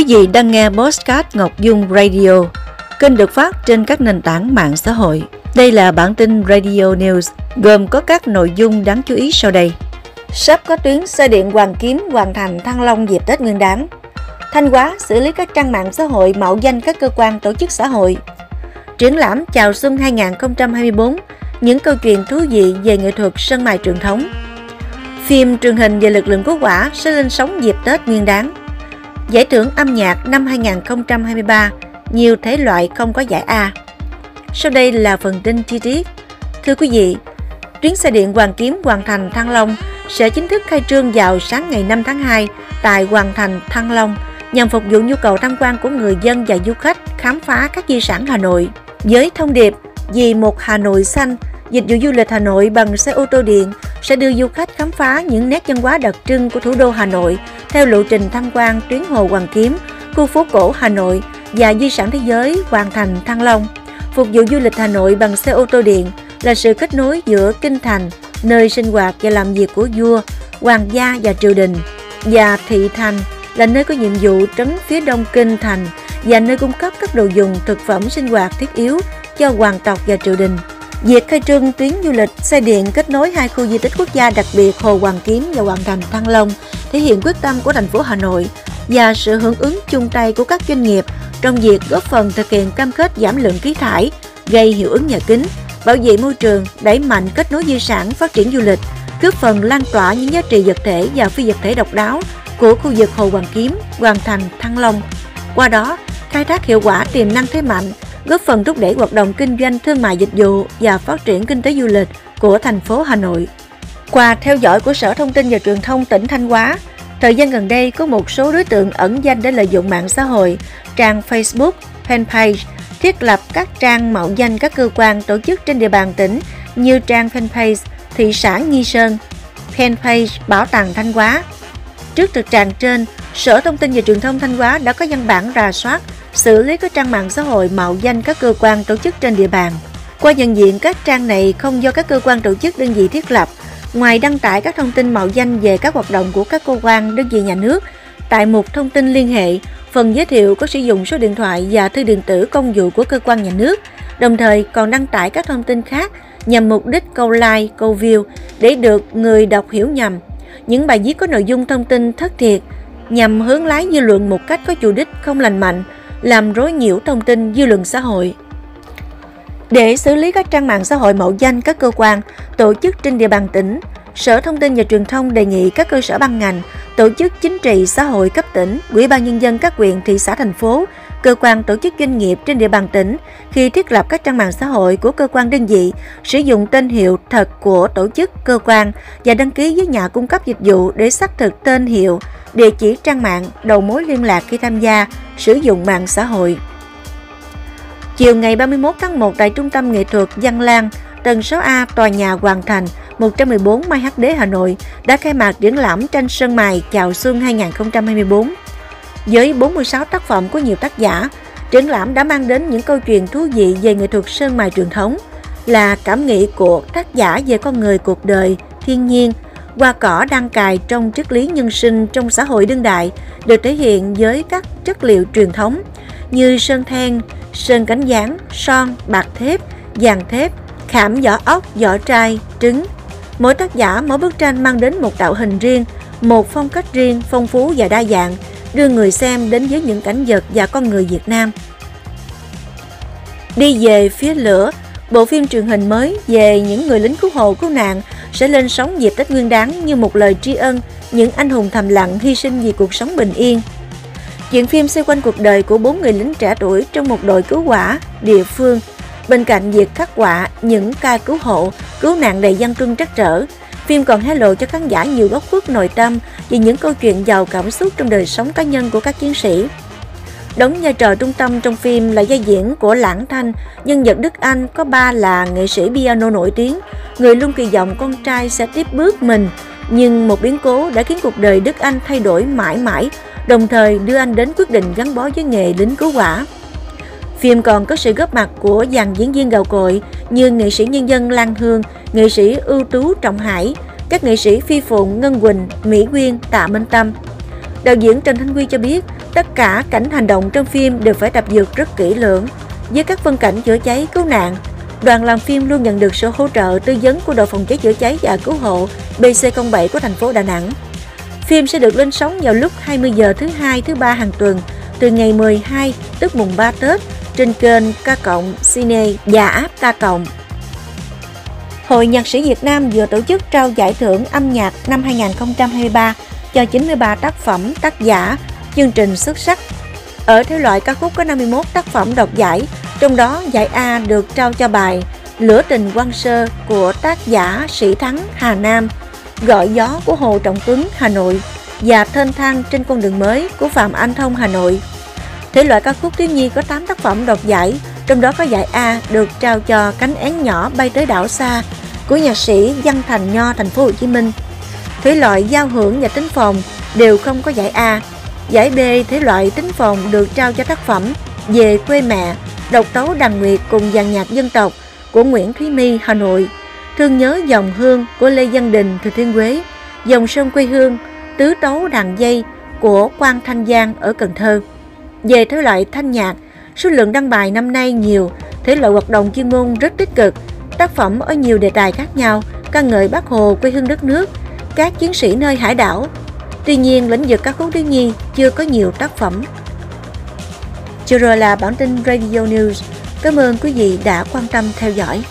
Quý vị đang nghe Postcard Ngọc Dung Radio, kênh được phát trên các nền tảng mạng xã hội. Đây là bản tin Radio News gồm có các nội dung đáng chú ý sau đây. Sắp có tuyến xe điện Hoàng Kiếm hoàn thành Thăng Long dịp Tết Nguyên đán. Thanh Hóa xử lý các trang mạng xã hội mạo danh các cơ quan tổ chức xã hội. Triển lãm chào xuân 2024, những câu chuyện thú vị về nghệ thuật sân mài truyền thống. Phim truyền hình về lực lượng cứu hỏa sẽ lên sóng dịp Tết Nguyên đán. Giải thưởng âm nhạc năm 2023, nhiều thể loại không có giải A. Sau đây là phần tin chi tiết. Thưa quý vị, tuyến xe điện Hoàng Kiếm Hoàng Thành Thăng Long sẽ chính thức khai trương vào sáng ngày 5 tháng 2 tại Hoàng Thành Thăng Long nhằm phục vụ nhu cầu tham quan của người dân và du khách khám phá các di sản Hà Nội. Với thông điệp vì một Hà Nội xanh, dịch vụ du lịch Hà Nội bằng xe ô tô điện sẽ đưa du khách khám phá những nét văn hóa đặc trưng của thủ đô Hà Nội theo lộ trình tham quan tuyến Hồ Hoàng Kiếm, khu phố cổ Hà Nội và di sản thế giới Hoàng Thành Thăng Long. Phục vụ du lịch Hà Nội bằng xe ô tô điện là sự kết nối giữa kinh thành, nơi sinh hoạt và làm việc của vua, hoàng gia và triều đình, và thị thành là nơi có nhiệm vụ trấn phía đông kinh thành và nơi cung cấp các đồ dùng thực phẩm sinh hoạt thiết yếu cho hoàng tộc và triều đình. Việc khai trương tuyến du lịch xe điện kết nối hai khu di tích quốc gia đặc biệt Hồ Hoàng Kiếm và Hoàng Thành Thăng Long thể hiện quyết tâm của thành phố Hà Nội và sự hưởng ứng chung tay của các doanh nghiệp trong việc góp phần thực hiện cam kết giảm lượng khí thải, gây hiệu ứng nhà kính, bảo vệ môi trường, đẩy mạnh kết nối di sản phát triển du lịch, góp phần lan tỏa những giá trị vật thể và phi vật thể độc đáo của khu vực Hồ Hoàng Kiếm, Hoàng Thành, Thăng Long. Qua đó, khai thác hiệu quả tiềm năng thế mạnh, góp phần thúc đẩy hoạt động kinh doanh thương mại dịch vụ và phát triển kinh tế du lịch của thành phố Hà Nội. Qua theo dõi của Sở Thông tin và Truyền thông tỉnh Thanh Hóa, thời gian gần đây có một số đối tượng ẩn danh để lợi dụng mạng xã hội, trang Facebook, fanpage, thiết lập các trang mạo danh các cơ quan tổ chức trên địa bàn tỉnh như trang fanpage thị xã Nghi Sơn, fanpage Bảo tàng Thanh Hóa. Trước thực trạng trên, Sở Thông tin và Truyền thông Thanh Hóa đã có văn bản rà soát, xử lý các trang mạng xã hội mạo danh các cơ quan tổ chức trên địa bàn. Qua nhận diện các trang này không do các cơ quan tổ chức đơn vị thiết lập, ngoài đăng tải các thông tin mạo danh về các hoạt động của các cơ quan đơn vị nhà nước, tại mục thông tin liên hệ, phần giới thiệu có sử dụng số điện thoại và thư điện tử công vụ của cơ quan nhà nước, đồng thời còn đăng tải các thông tin khác nhằm mục đích câu like, câu view để được người đọc hiểu nhầm. Những bài viết có nội dung thông tin thất thiệt nhằm hướng lái dư luận một cách có chủ đích không lành mạnh, làm rối nhiễu thông tin dư luận xã hội. Để xử lý các trang mạng xã hội mạo danh các cơ quan, tổ chức trên địa bàn tỉnh, Sở Thông tin và Truyền thông đề nghị các cơ sở ban ngành, tổ chức chính trị xã hội cấp tỉnh, Ủy ban nhân dân các huyện, thị xã thành phố, cơ quan tổ chức doanh nghiệp trên địa bàn tỉnh khi thiết lập các trang mạng xã hội của cơ quan đơn vị sử dụng tên hiệu thật của tổ chức cơ quan và đăng ký với nhà cung cấp dịch vụ để xác thực tên hiệu, địa chỉ trang mạng, đầu mối liên lạc khi tham gia sử dụng mạng xã hội. Chiều ngày 31 tháng 1 tại Trung tâm Nghệ thuật Văn Lang, tầng 6A tòa nhà Hoàng Thành, 114 Mai Hắc Đế Hà Nội đã khai mạc triển lãm tranh sơn mài chào xuân 2024. Với 46 tác phẩm của nhiều tác giả, triển lãm đã mang đến những câu chuyện thú vị về nghệ thuật sơn mài truyền thống, là cảm nghĩ của tác giả về con người cuộc đời, thiên nhiên, hoa cỏ đang cài trong triết lý nhân sinh trong xã hội đương đại được thể hiện với các chất liệu truyền thống như sơn then, sơn cánh gián, son, bạc thép, vàng thép, khảm vỏ ốc, vỏ trai, trứng. Mỗi tác giả, mỗi bức tranh mang đến một tạo hình riêng, một phong cách riêng, phong phú và đa dạng, đưa người xem đến với những cảnh vật và con người Việt Nam. Đi về phía lửa, bộ phim truyền hình mới về những người lính cứu hộ cứu nạn sẽ lên sóng dịp Tết Nguyên đán như một lời tri ân những anh hùng thầm lặng hy sinh vì cuộc sống bình yên. Chuyện phim xoay quanh cuộc đời của bốn người lính trẻ tuổi trong một đội cứu hỏa địa phương. Bên cạnh việc khắc họa những ca cứu hộ, cứu nạn đầy gian truân trắc trở, phim còn hé lộ cho khán giả nhiều góc khuất nội tâm về những câu chuyện giàu cảm xúc trong đời sống cá nhân của các chiến sĩ. Đóng vai trò trung tâm trong phim là vai diễn của Lãng Thanh, nhân vật Đức Anh có ba là nghệ sĩ piano nổi tiếng, người luôn kỳ vọng con trai sẽ tiếp bước mình. Nhưng một biến cố đã khiến cuộc đời Đức Anh thay đổi mãi mãi, đồng thời đưa anh đến quyết định gắn bó với nghề lính cứu hỏa. Phim còn có sự góp mặt của dàn diễn viên gạo cội như nghệ sĩ nhân dân Lan Hương, nghệ sĩ ưu tú Trọng Hải, các nghệ sĩ Phi Phụng, Ngân Quỳnh, Mỹ Quyên, Tạ Minh Tâm. Đạo diễn Trần Thanh Quy cho biết, Tất cả cảnh hành động trong phim đều phải tập dượt rất kỹ lưỡng, với các phân cảnh chữa cháy cứu nạn. Đoàn làm phim luôn nhận được sự hỗ trợ tư vấn của đội phòng cháy chữa cháy và cứu hộ BC07 của thành phố Đà Nẵng. Phim sẽ được lên sóng vào lúc 20 giờ thứ hai, thứ ba hàng tuần từ ngày 12 tức mùng 3 Tết trên kênh K cộng Cine và app K cộng. Hội Nhạc sĩ Việt Nam vừa tổ chức trao giải thưởng âm nhạc năm 2023 cho 93 tác phẩm tác giả chương trình xuất sắc. Ở thể loại ca khúc có 51 tác phẩm đoạt giải, trong đó giải A được trao cho bài Lửa tình quan sơ của tác giả Sĩ Thắng Hà Nam, Gọi gió của Hồ Trọng Tuấn Hà Nội và Thênh thang trên con đường mới của Phạm Anh Thông Hà Nội. Thể loại ca khúc thiếu nhi có 8 tác phẩm đoạt giải, trong đó có giải A được trao cho Cánh én nhỏ bay tới đảo xa của nhạc sĩ Văn Thành Nho thành phố Hồ Chí Minh. Thể loại giao hưởng và tính phòng đều không có giải A. Giải B thể loại tính phòng được trao cho tác phẩm Về quê mẹ, độc tấu đàn nguyệt cùng dàn nhạc dân tộc của Nguyễn Thúy My Hà Nội, Thương nhớ dòng hương của Lê Văn Đình Thừa Thiên Huế, Dòng sông quê hương, Tứ tấu đàn dây của Quang Thanh Giang ở Cần Thơ. Về thể loại thanh nhạc, số lượng đăng bài năm nay nhiều, thể loại hoạt động chuyên môn rất tích cực, tác phẩm ở nhiều đề tài khác nhau, ca ngợi Bác Hồ quê hương đất nước, các chiến sĩ nơi hải đảo. Tuy nhiên, lĩnh vực các khúc thiếu nhi chưa có nhiều tác phẩm. Vừa rồi là bản tin Radio News. Cảm ơn quý vị đã quan tâm theo dõi.